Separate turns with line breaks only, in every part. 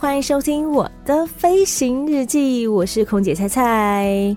欢迎收听我的飞行日记，我是空姐菜菜。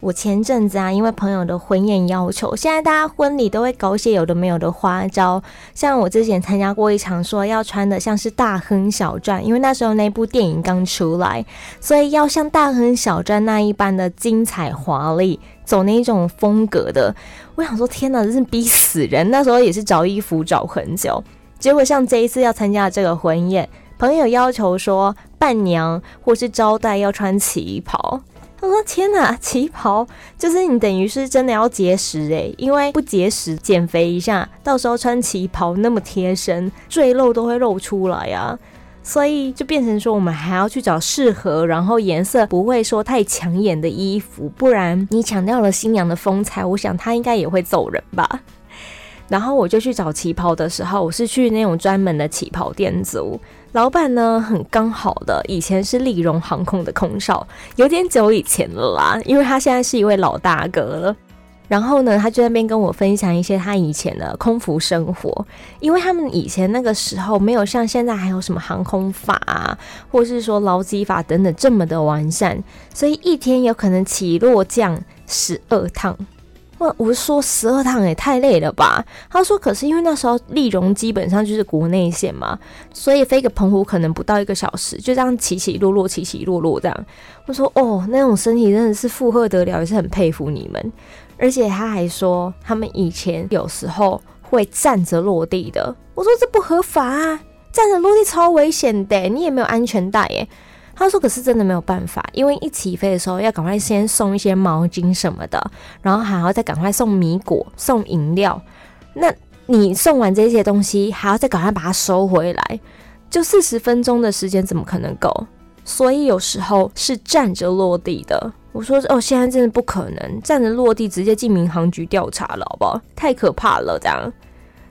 我前阵子啊，因为朋友的婚宴要求，现在大家婚礼都会搞些有的没有的花招。像我之前参加过一场，说要穿的像是大亨小传，因为那时候那部电影刚出来，所以要像大亨小传那一般的精彩华丽，走那种风格的。我想说，天哪，真是逼死人！那时候也是找衣服找很久。结果像这一次要参加这个婚宴，朋友要求说伴娘或是招待要穿旗袍。他说：“天哪，旗袍就是你等于是真的要节食诶、因为不节食减肥一下，到时候穿旗袍那么贴身，赘肉都会露出来呀、啊。所以就变成说我们还要去找适合，然后颜色不会说太抢眼的衣服，不然你抢掉了新娘的风采，我想她应该也会走人吧。”然后我就去找旗袍的时候，我是去那种专门的旗袍店租。老板呢，很刚好的，以前是立荣航空的空少，有点久以前了啦，因为他现在是一位老大哥了。然后呢，他就在那边跟我分享一些他以前的空服生活，因为他们以前那个时候没有像现在还有什么航空法啊，或是说劳基法等等这么的完善，所以一天有可能起落降十二趟。我我说十二趟也太累了吧？他说，可是因为那时候立荣基本上就是国内线嘛，所以飞个澎湖可能不到一个小时，就这样起起落落，起起落落这样。我说哦，那种身体真的是负荷得了，也是很佩服你们。而且他还说，他们以前有时候会站着落地的。我说这不合法啊，站着落地超危险的，你也没有安全带耶。他说：“可是真的没有办法，因为一起飞的时候要赶快先送一些毛巾什么的，然后还要再赶快送米果、送饮料。那你送完这些东西，还要再赶快把它收回来，就四十分钟的时间怎么可能够？所以有时候是站着落地的。我说：哦，现在真的不可能站着落地，直接进民航局调查了，好不好？太可怕了，这样。”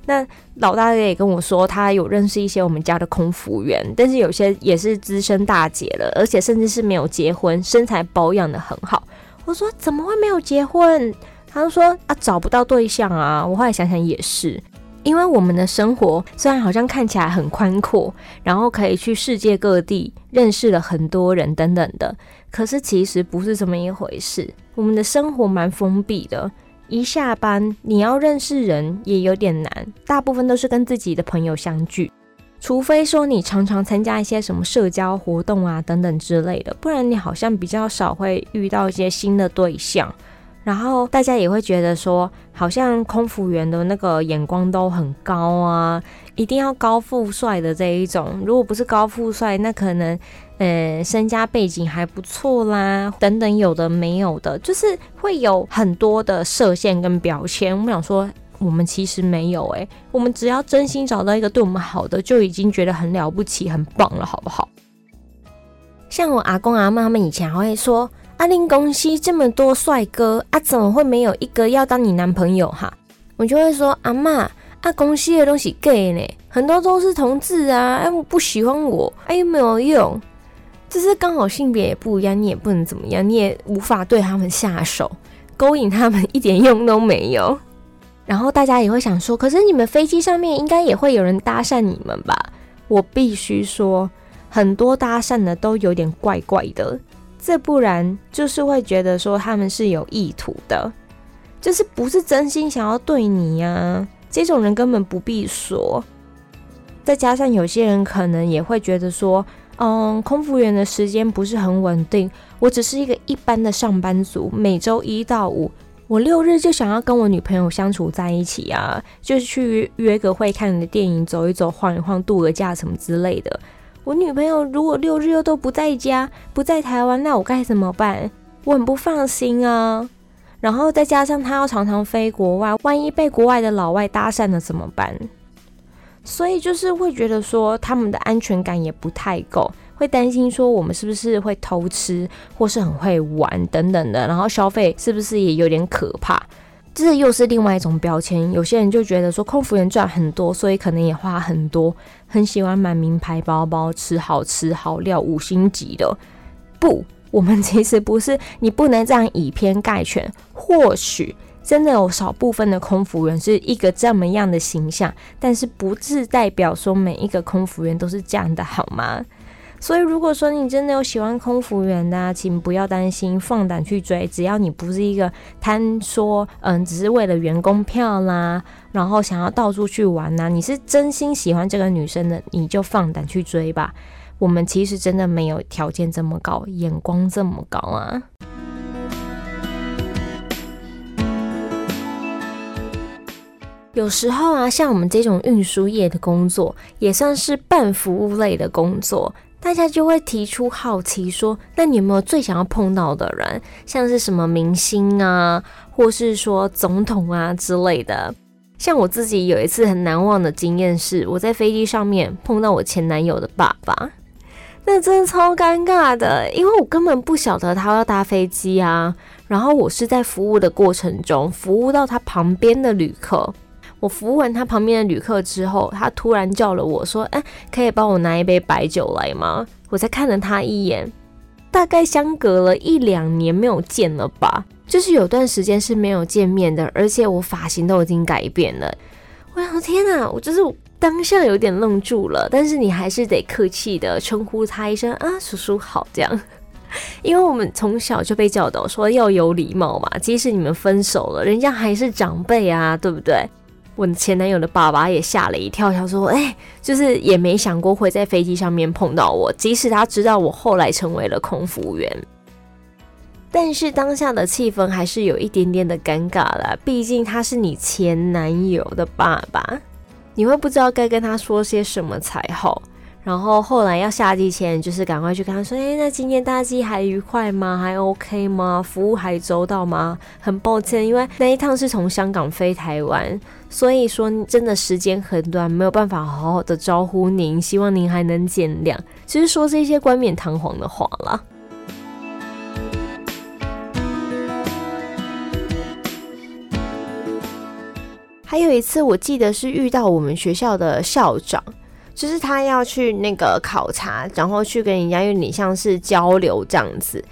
那老大爷也跟我说，他有认识一些我们家的空服员，但是有些也是资深大姐了，而且甚至是没有结婚，身材保养得很好。我说怎么会没有结婚？他就说啊，找不到对象啊。我后来想想也是，因为我们的生活虽然好像看起来很宽阔，然后可以去世界各地认识了很多人等等的，可是其实不是这么一回事。我们的生活蛮封闭的。一下班，你要认识人也有点难，大部分都是跟自己的朋友相聚，除非说你常常参加一些什么社交活动啊等等之类的，不然你好像比较少会遇到一些新的对象。然后大家也会觉得说，好像空服员的那个眼光都很高啊，一定要高富帅的这一种。如果不是高富帅，那可能呃身家背景还不错啦，等等有的没有的，就是会有很多的设限跟标签。我们想说，我们其实没有诶、欸，我们只要真心找到一个对我们好的，就已经觉得很了不起、很棒了，好不好？像我阿公阿妈他们以前还会说。阿玲公司这么多帅哥啊，怎么会没有一个要当你男朋友哈？我就会说阿妈，啊公司的东西 gay 呢，很多都是同志啊，哎我不喜欢我，哎又没有用，就是刚好性别也不一样，你也不能怎么样，你也无法对他们下手，勾引他们一点用都没有。然后大家也会想说，可是你们飞机上面应该也会有人搭讪你们吧？我必须说，很多搭讪的都有点怪怪的。这不然就是会觉得说他们是有意图的，就是不是真心想要对你呀、这种人根本不必说。再加上有些人可能也会觉得说，嗯，空服员的时间不是很稳定。我只是一个一般的上班族，每周一到五，我六日就想要跟我女朋友相处在一起啊，就是去约个会、看个电影、走一走、晃一晃、度个假什么之类的。我女朋友如果六日又都不在家，不在台湾，那我该怎么办？我很不放心啊。然后再加上她要常常飞国外，万一被国外的老外搭讪了怎么办？所以就是会觉得说他们的安全感也不太够，会担心说我们是不是会偷吃，或是很会玩等等的，然后消费是不是也有点可怕？这又是另外一种标签。有些人就觉得说空服员赚很多，所以可能也花很多，很喜欢买名牌包包，吃好吃好料，五星级的。不，我们其实不是，你不能这样以偏概全。或许真的有少部分的空服员是一个这么样的形象，但是不是代表说每一个空服员都是这样的，好吗？所以，如果说你真的有喜欢空服员的，请不要担心，放胆去追。只要你不是一个贪说，嗯，只是为了员工票啦，然后想要到处去玩呐，你是真心喜欢这个女生的，你就放胆去追吧。我们其实真的没有条件这么高，眼光这么高啊。有时候啊，像我们这种运输业的工作，也算是半服务类的工作。大家就会提出好奇说：“那你有没有最想要碰到的人？像是什么明星啊，或是说总统啊之类的？”像我自己有一次很难忘的经验是，我在飞机上面碰到我前男友的爸爸，那真的超尴尬的，因为我根本不晓得他要搭飞机啊。然后我是在服务的过程中服务到他旁边的旅客。我服务完他旁边的旅客之后，他突然叫了我说：“哎，可以帮我拿一杯白酒来吗？”我才看了他一眼，大概相隔了一两年没有见了吧，就是有段时间是没有见面的，而且我发型都已经改变了。我想，天哪，我就是当下有点愣住了，但是你还是得客气的称呼他一声啊，叔叔好，这样，因为我们从小就被教导说要有礼貌嘛，即使你们分手了，人家还是长辈啊，对不对？我前男友的爸爸也吓了一跳，他说：“哎，就是也没想过会在飞机上面碰到我，即使他知道我后来成为了空服员，但是当下的气氛还是有一点点的尴尬啦。毕竟他是你前男友的爸爸，你会不知道该跟他说些什么才好。”然后后来要下机前，就是赶快去跟他说：“哎，那今天搭机还愉快吗？还 OK 吗？服务还周到吗？很抱歉，因为那一趟是从香港飞台湾，所以说真的时间很短，没有办法好好的招呼您，希望您还能见谅。其实说这些冠冕堂皇的话啦。还有一次，我记得是遇到我们学校的校长。就是他要去那个考察，然后去跟人家有点像是交流这样子。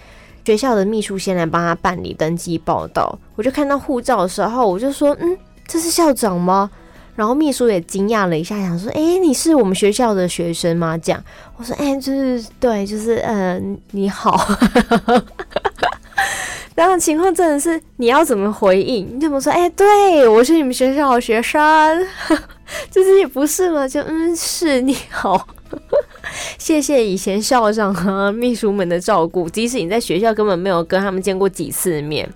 学校的秘书先来帮他办理登记报到，我就看到护照的时候，我就说：“嗯，这是校长吗？”然后秘书也惊讶了一下，想说：“诶，你是我们学校的学生吗？”这样，我说：“诶，就是对，就是嗯、你好。”然后情况真的是你要怎么回应？你怎么说？诶，对，我是你们学校的学生。就是也不是嘛，就嗯，是你好，谢谢以前校长和秘书们的照顾，即使你在学校根本没有跟他们见过几次面，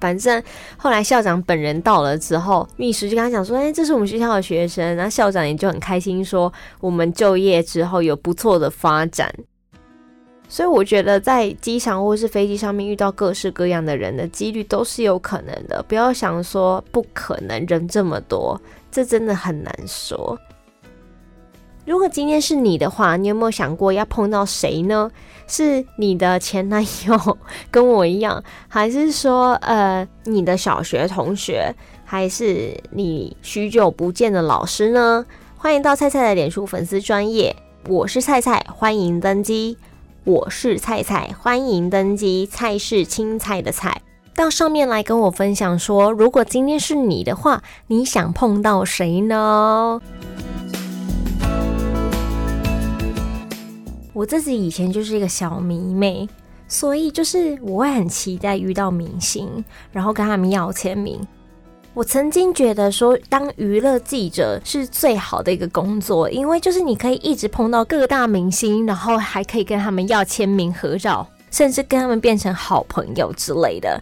反正后来校长本人到了之后，秘书就跟他讲说：“哎，这是我们学校的学生。”然后校长也就很开心说：“我们就业之后有不错的发展。”所以我觉得在机场或是飞机上面遇到各式各样的人的几率都是有可能的，不要想说不可能，人这么多。这真的很难说。如果今天是你的话，你有没有想过要碰到谁呢？是你的前男友 跟我一样，还是说呃你的小学同学，还是你许久不见的老师呢？欢迎到菜菜的脸书粉丝专业，我是菜菜，欢迎登机。我是菜菜，欢迎登机。菜是青菜的菜。到上面来跟我分享说，如果今天是你的话，你想碰到谁呢？我自己以前就是一个小迷妹，所以就是我会很期待遇到明星，然后跟他们要签名。我曾经觉得说，当娱乐记者是最好的一个工作，因为就是你可以一直碰到各大明星，然后还可以跟他们要签名合照，甚至跟他们变成好朋友之类的。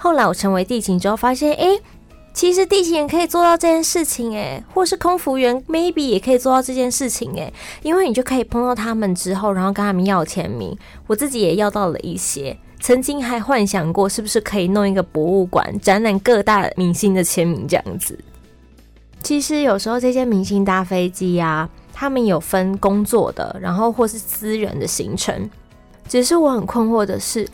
后来我成为地勤之后，发现，诶，其实地勤也可以做到这件事情，诶，或是空服员 maybe 也可以做到这件事情，诶，因为你就可以碰到他们之后，然后跟他们要签名。我自己也要到了一些，曾经还幻想过是不是可以弄一个博物馆，展览各大明星的签名这样子。其实有时候这些明星搭飞机啊，他们有分工作的，然后或是私人的行程。只是我很困惑的是，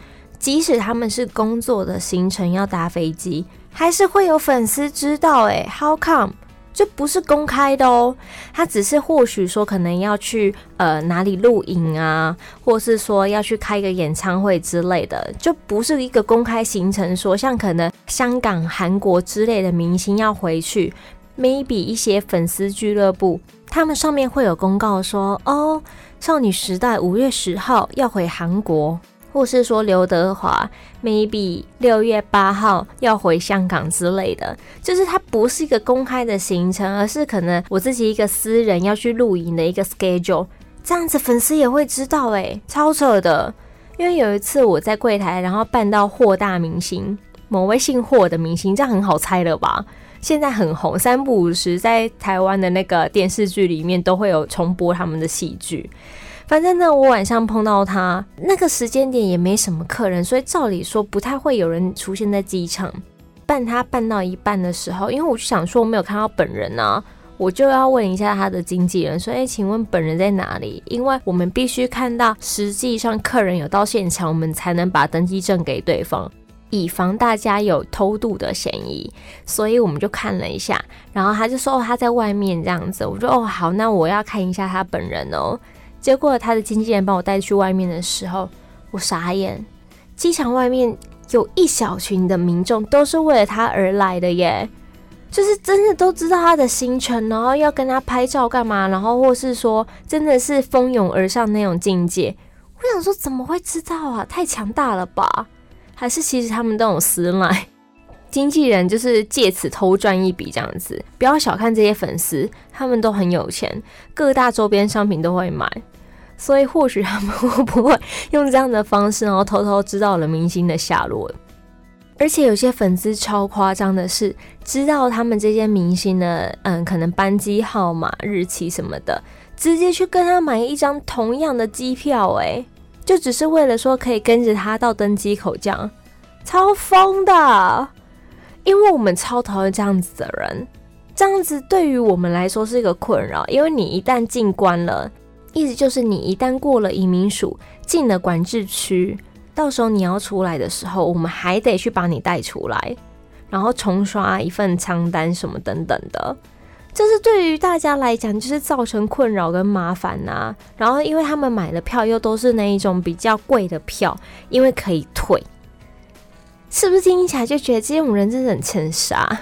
即使他们是工作的行程要搭飞机，还是会有粉丝知道。诶，How come？这不是公开的哦，他只是或许说可能要去呃哪里录影啊，或是说要去开个演唱会之类的，就不是一个公开行程。说像可能香港、韩国之类的明星要回去，maybe 一些粉丝俱乐部，他们上面会有公告说，哦，少女时代五月十号要回韩国。或是说刘德华 maybe 六月八号要回香港之类的，就是它不是一个公开的行程，而是可能我自己一个私人要去露营的一个 schedule，这样子粉丝也会知道诶，超扯的。因为有一次我在柜台，然后办到霍大明星，某位姓霍的明星，这样很好猜了吧？现在很红，三不五时在台湾的那个电视剧里面都会有重播他们的戏剧。反正呢，我晚上碰到他那个时间点也没什么客人，所以照理说不太会有人出现在机场。办他办到一半的时候，因为我就想说我没有看到本人啊，我就要问一下他的经纪人说：“哎，请问本人在哪里？”因为我们必须看到实际上客人有到现场，我们才能把登机证给对方，以防大家有偷渡的嫌疑。所以我们就看了一下，然后他就说：“哦，他在外面这样子。”我说：“哦，好，那我要看一下他本人哦。”结果他的经纪人把我带去外面的时候，我傻眼。机场外面有一小群的民众，都是为了他而来的耶，就是真的都知道他的行程，然后要跟他拍照干嘛，然后或是说真的是蜂拥而上那种境界。我想说怎么会知道啊？太强大了吧？还是其实他们都有私赖？经纪人就是借此偷赚一笔这样子。不要小看这些粉丝，他们都很有钱，各大周边商品都会买。所以或许他们会不会用这样的方式，然后偷偷知道了明星的下落？而且有些粉丝超夸张的是，知道他们这些明星的，嗯，可能班机号码、日期什么的，直接去跟他买一张同样的机票，哎，就只是为了说可以跟着他到登机口这样，超疯的！因为我们超讨厌这样子的人，这样子对于我们来说是一个困扰，因为你一旦进关了。意思就是，你一旦过了移民署，进了管制区，到时候你要出来的时候，我们还得去把你带出来，然后重刷一份仓单什么等等的。这是对于大家来讲，就是造成困扰跟麻烦呐、啊。然后，因为他们买的票又都是那一种比较贵的票，因为可以退，是不是听起来就觉得这种人真的很欠杀？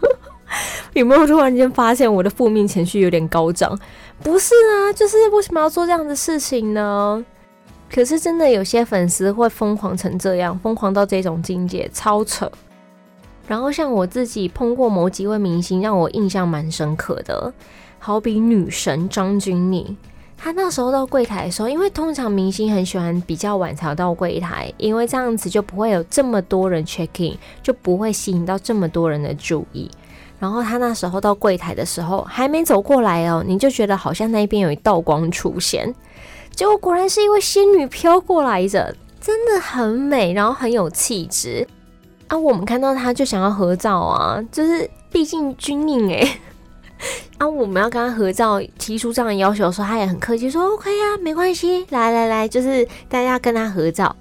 有没有突然间发现我的负面情绪有点高涨？不是啊，就是为什么要做这样的事情呢？可是真的有些粉丝会疯狂成这样，疯狂到这种境界，超扯。然后像我自己碰过某几位明星，让我印象蛮深刻的，好比女神张钧甯，她那时候到柜台的时候，因为通常明星很喜欢比较晚才到柜台，因为这样子就不会有这么多人 check in，就不会吸引到这么多人的注意。然后他那时候到柜台的时候，还没走过来哦，你就觉得好像那边有一道光出现，结果果然是一位仙女飘过来着，真的很美，然后很有气质。啊！我们看到他就想要合照啊，就是毕竟军令哎，啊，我们要跟他合照，提出这样的要求的时候，他也很客气说 OK 啊，没关系，来来来，就是大家跟他合照，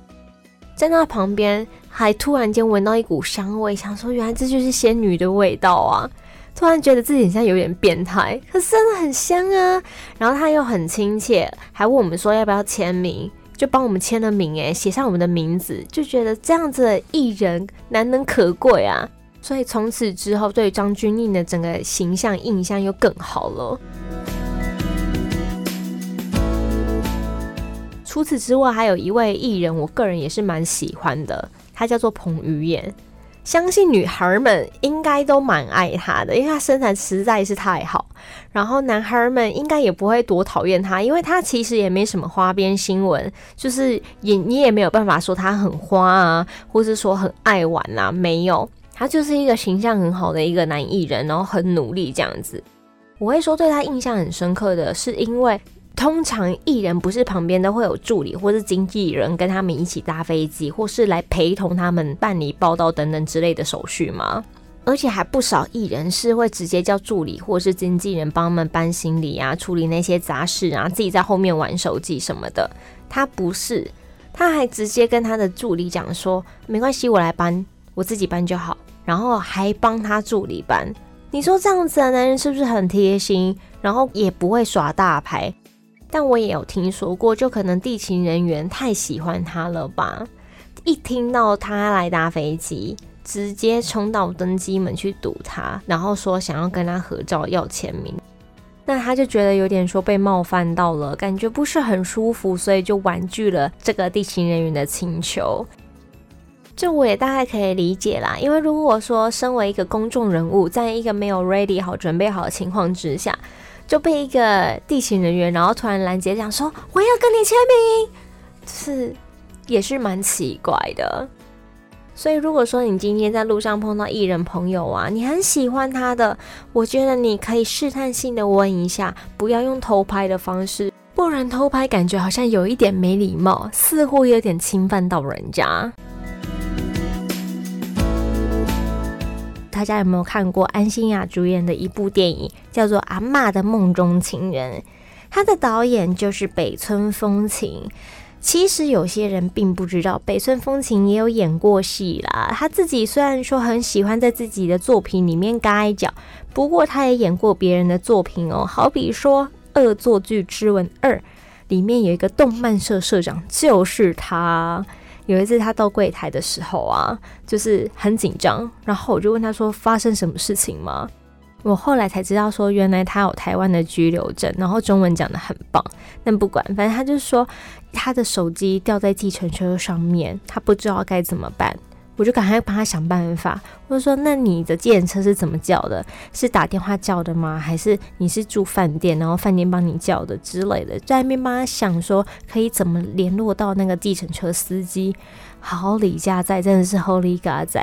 在那旁边。还突然间闻到一股香味，想说原来这就是仙女的味道啊！突然觉得自己好像有点变态，可是真的很香啊。然后他又很亲切，还问我们说要不要签名，就帮我们签了名，诶，写上我们的名字，就觉得这样子的艺人难能可贵啊！所以从此之后，对张钧甯的整个形象印象又更好了。除此之外，还有一位艺人，我个人也是蛮喜欢的。他叫做彭于晏，相信女孩们应该都蛮爱他的，因为他身材实在是太好。然后男孩们应该也不会多讨厌他，因为他其实也没什么花边新闻，就是也你也没有办法说他很花啊，或是说很爱玩啊，没有，他就是一个形象很好的一个男艺人，然后很努力这样子。我会说对他印象很深刻的是因为。通常艺人不是旁边都会有助理或是经纪人跟他们一起搭飞机，或是来陪同他们办理报道等等之类的手续吗？而且还不少艺人是会直接叫助理或是经纪人帮他们搬行李啊，处理那些杂事啊，自己在后面玩手机什么的。他不是，他还直接跟他的助理讲说：“没关系，我来搬，我自己搬就好。”然后还帮他助理搬。你说这样子的男人是不是很贴心？然后也不会耍大牌。但我也有听说过，就可能地勤人员太喜欢他了吧？一听到他来搭飞机。直接冲到登机门去堵他，然后说想要跟他合照要签名，那他就觉得有点说被冒犯到了，感觉不是很舒服，所以就婉拒了这个地勤人员的请求。这我也大概可以理解啦，因为如果说身为一个公众人物，在一个没有 ready 好、准备好的情况之下，就被一个地勤人员然后突然拦截，讲说我要跟你签名，是也是蛮奇怪的。所以，如果说你今天在路上碰到艺人朋友啊，你很喜欢他的，我觉得你可以试探性的问一下，不要用偷拍的方式，不然偷拍感觉好像有一点没礼貌，似乎有点侵犯到人家。大家有没有看过安心亚主演的一部电影，叫做《阿嬷的梦中情人》？他的导演就是北村风情。其实有些人并不知道，北村风情也有演过戏啦。他自己虽然说很喜欢在自己的作品里面嘎一脚，不过他也演过别人的作品哦。好比说《恶作剧之吻二》里面有一个动漫社社长，就是他。有一次他到柜台的时候啊，就是很紧张，然后我就问他说：“发生什么事情吗？”我后来才知道，说原来他有台湾的居留证，然后中文讲的很棒。但不管，反正他就说他的手机掉在计程车上面，他不知道该怎么办。我就赶快帮他想办法。我就说：“那你的计程车是怎么叫的？是打电话叫的吗？还是你是住饭店，然后饭店帮你叫的之类的？”在那边帮他想说可以怎么联络到那个计程车司机。好李家仔真的是好李家仔，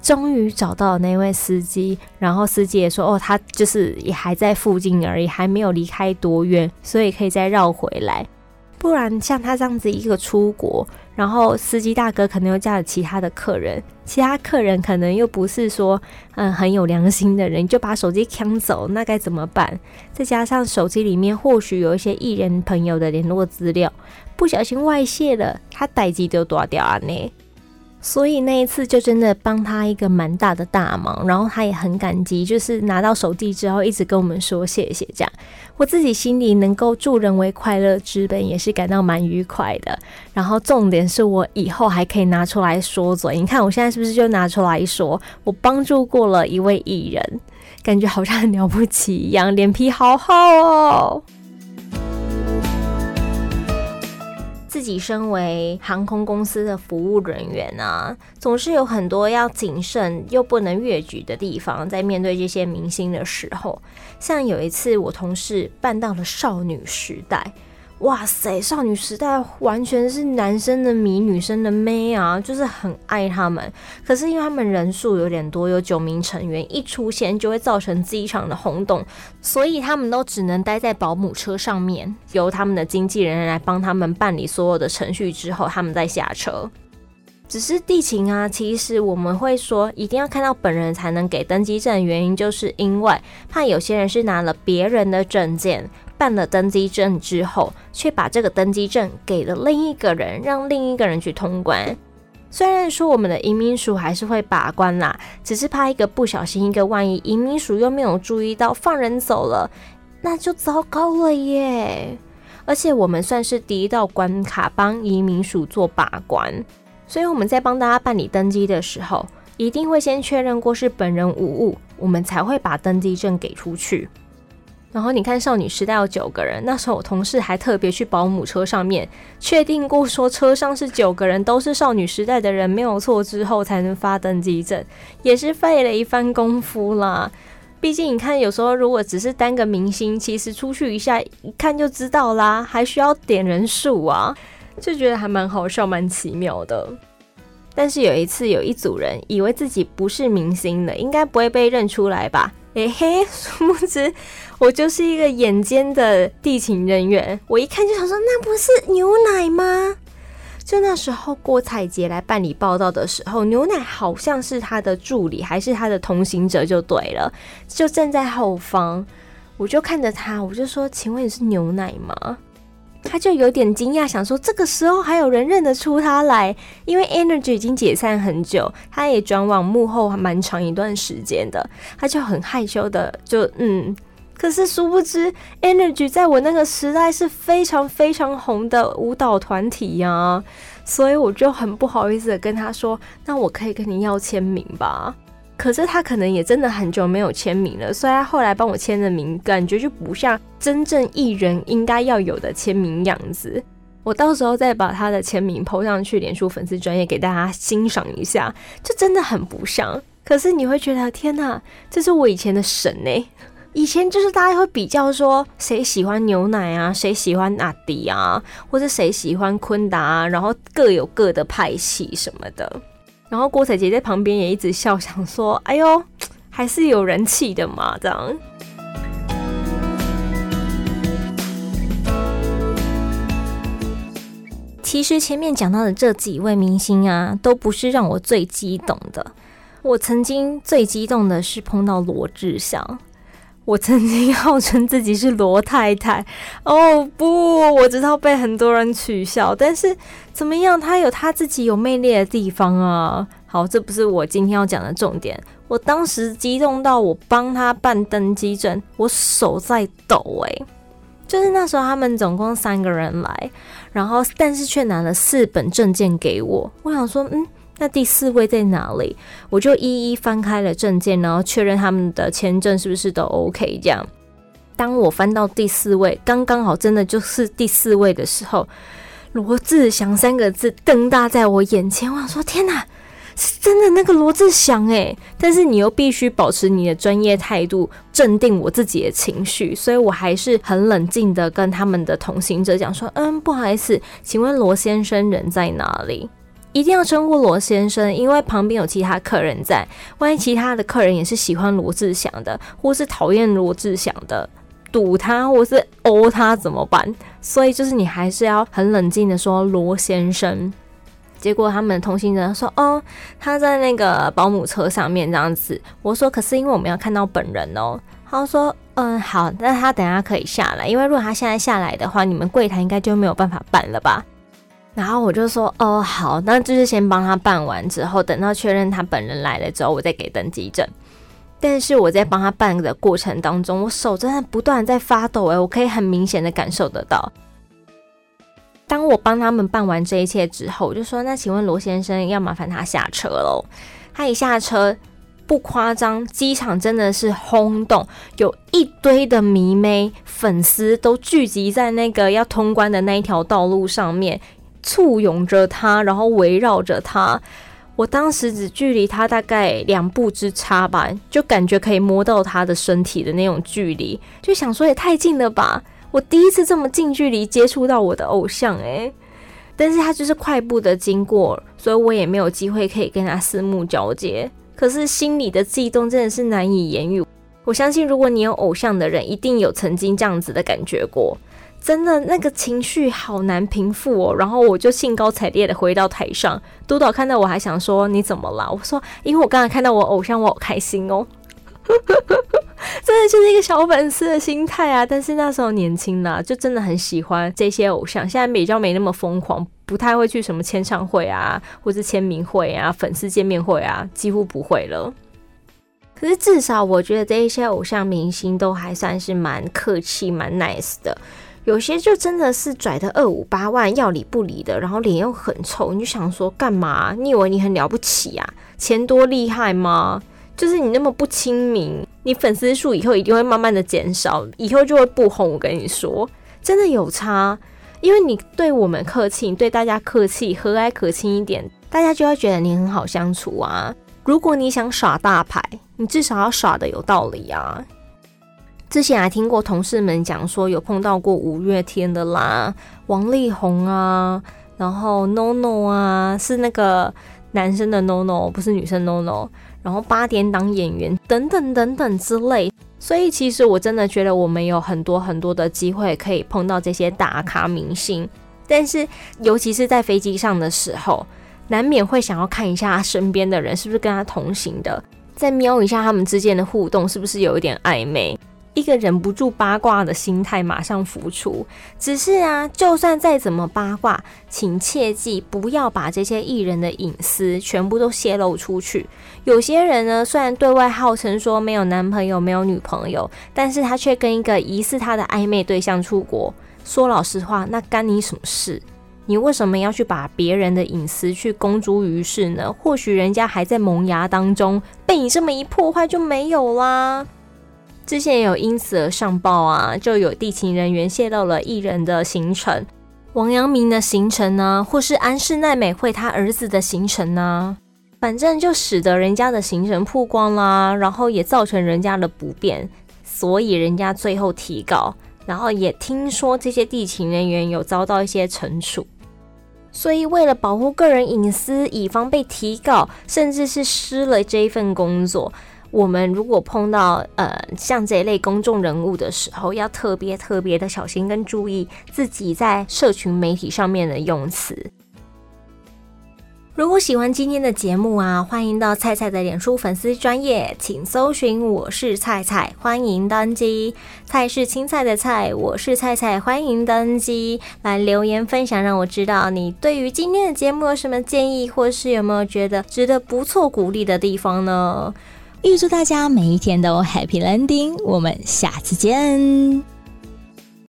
终于找到了那位司机，然后司机也说哦，他就是也还在附近而已，还没有离开多远，所以可以再绕回来。不然像他这样子一个出国，然后司机大哥可能又加了其他的客人，其他客人可能又不是说嗯很有良心的人，就把手机抢走，那该怎么办？再加上手机里面或许有一些艺人朋友的联络资料。不小心外泄了，他代志就断掉啊呢。所以那一次就真的帮他一个蛮大的大忙，然后他也很感激，就是拿到手机之后一直跟我们说谢谢这样。我自己心里能够助人为快乐之本，也是感到蛮愉快的。然后重点是我以后还可以拿出来说嘴，你看我现在是不是就拿出来说，我帮助过了一位艺人，感觉好像很了不起一样，脸皮好厚哦。自己身为航空公司的服务人员啊，总是有很多要谨慎又不能越矩的地方，在面对这些明星的时候，像有一次我同事办到了少女时代。哇塞，少女时代完全是男生的迷，女生的妹啊，就是很爱他们。可是因为他们人数有点多，有九名成员，一出现就会造成机场的轰动，所以他们都只能待在保姆车上面，由他们的经纪人来帮他们办理所有的程序之后，他们再下车。只是地勤啊，其实我们会说一定要看到本人才能给登机证，原因就是因为怕有些人是拿了别人的证件。办了登机证之后，却把这个登机证给了另一个人，让另一个人去通关。虽然说我们的移民署还是会把关啦，只是怕一个不小心，一个万一，移民署又没有注意到放人走了，那就糟糕了耶。而且我们算是第一道关卡，帮移民署做把关，所以我们在帮大家办理登机的时候，一定会先确认过是本人无误，我们才会把登机证给出去。然后你看，少女时代有九个人，那时候我同事还特别去保姆车上面确定过，说车上是九个人都是少女时代的人没有错之后，才能发登机证，也是费了一番功夫啦。毕竟你看，有时候如果只是单个明星，其实出去一下一看就知道啦，还需要点人数啊，就觉得还蛮好笑、蛮奇妙的。但是有一次，有一组人以为自己不是明星的，应该不会被认出来吧？嘿嘿，殊不知我就是一个眼尖的地勤人员。我一看就想说，那不是牛奶吗？就那时候郭采洁来办理报道的时候，牛奶好像是他的助理还是他的同行者就对了，就站在后方，我就看着他，我就说：“请问你是牛奶吗？”他就有点惊讶，想说这个时候还有人认得出他来，因为 Energy 已经解散很久，他也转往幕后还蛮长一段时间的，他就很害羞的就嗯。可是殊不知，Energy 在我那个时代是非常非常红的舞蹈团体呀、所以我就很不好意思的跟他说：“那我可以跟你要签名吧？”可是他可能也真的很久没有签名了，所以他后来帮我签的名，感觉就不像真正艺人应该要有的签名样子。我到时候再把他的签名 po 上去，脸书粉丝专业给大家欣赏一下，就真的很不像。可是你会觉得，天哪，这是我以前的神呢、以前就是大家会比较说谁喜欢牛奶啊，谁喜欢阿迪啊，或者谁喜欢昆达啊，然后各有各的派系什么的。然后郭采洁在旁边也一直笑，想说：“哎呦，还是有人气的嘛。”这样。其实前面讲到的这几位明星啊，都不是让我最激动的。我曾经最激动的是碰到罗志祥。我曾经号称自己是罗太太，哦不，我知道被很多人取笑，但是怎么样，他有他自己有魅力的地方啊。好，这不是我今天要讲的重点。我当时激动到我帮他办登机证，我手在抖诶，就是那时候他们总共三个人来，然后但是却拿了四本证件给我，我想说，嗯。那第四位在哪里？我就一一翻开了证件，然后确认他们的签证是不是都 OK。这样，当我翻到第四位，刚刚好真的就是第四位的时候，罗志祥三个字瞪大在我眼前。我想说：天哪，是真的那个罗志祥诶！但是你又必须保持你的专业态度，镇定我自己的情绪，所以我还是很冷静的跟他们的同行者讲说：嗯，不好意思，请问罗先生人在哪里？一定要称呼罗先生，因为旁边有其他客人在。万一其他的客人也是喜欢罗志祥的，或是讨厌罗志祥的，堵他或是殴他怎么办？所以就是你还是要很冷静的说罗先生。结果他们同行人说：“哦，他在那个保姆车上面这样子。”我说：“可是因为我们要看到本人哦。”他说：“嗯，好，那他等下可以下来，因为如果他现在下来的话，你们柜台应该就没有办法办了吧？”然后我就说哦好，那就是先帮他办完之后，等到确认他本人来了之后，我再给登记证。但是我在帮他办的过程当中，我手真的不断在发抖诶，我可以很明显的感受得到。当我帮他们办完这一切之后，我就说那请问罗先生要麻烦他下车喽。他一下车，不夸张，机场真的是轰动，有一堆的迷妹粉丝都聚集在那个要通关的那一条道路上面。簇拥着他，然后围绕着他。我当时只距离他大概两步之差吧，就感觉可以摸到他的身体的那种距离，就想说也太近了吧！我第一次这么近距离接触到我的偶像诶，但是他就是快步的经过，所以我也没有机会可以跟他四目交接。可是心里的悸动真的是难以言喻。我相信，如果你有偶像的人，一定有曾经这样子的感觉过。真的那个情绪好难平复哦，然后我就兴高采烈的回到台上，督导看到我还想说你怎么了？我说因为我刚才看到我偶像，我好开心哦，真的就是一个小粉丝的心态啊。但是那时候年轻啦，就真的很喜欢这些偶像。现在比较没那么疯狂，不太会去什么签唱会啊，或是签名会啊、粉丝见面会啊，几乎不会了。可是至少我觉得这一些偶像明星都还算是蛮客气、蛮 nice 的。有些就真的是拽的二五八万，要理不理的，然后脸又很臭，你就想说干嘛？你以为你很了不起啊？钱多厉害吗？就是你那么不亲民，你粉丝数以后一定会慢慢的减少，以后就会不红。我跟你说，真的有差，因为你对我们客气，对大家客气，和蔼可亲一点，大家就会觉得你很好相处啊。如果你想耍大牌，你至少要耍的有道理啊。之前还听过同事们讲说，有碰到过五月天的啦，王力宏啊，然后 NONO 啊，是那个男生的 NONO，不是女生 NONO，然后八点档演员等等等等之类。所以其实我真的觉得我们有很多很多的机会可以碰到这些大咖明星。但是尤其是在飞机上的时候，难免会想要看一下身边的人是不是跟他同行的，再瞄一下他们之间的互动是不是有一点暧昧。一个忍不住八卦的心态马上浮出。只是啊，就算再怎么八卦，请切记不要把这些艺人的隐私全部都泄露出去。有些人呢，虽然对外号称说没有男朋友、没有女朋友，但是他却跟一个疑似他的暧昧对象出国。说老实话，那干你什么事？你为什么要去把别人的隐私去公诸于世呢？或许人家还在萌芽当中，被你这么一破坏就没有啦。之前也有因此而上报啊，就有地勤人员泄露了艺人的行程，王阳明的行程呢，或是安室奈美惠他儿子的行程呢，反正就使得人家的行程曝光啦，然后也造成人家的不便，所以人家最后提告，然后也听说这些地勤人员有遭到一些惩处，所以为了保护个人隐私，以防被提告，甚至是失了这一份工作。我们如果碰到呃像这一类公众人物的时候，要特别特别的小心跟注意自己在社群媒体上面的用词。如果喜欢今天的节目啊，欢迎到菜菜的脸书粉丝专业，请搜寻我是菜菜，欢迎登机。菜是青菜的菜，我是菜菜，欢迎登机。来留言分享，让我知道你对于今天的节目有什么建议，或是有没有觉得值得不错鼓励的地方呢？预祝大家每一天都 Happy Landing，我们下次见。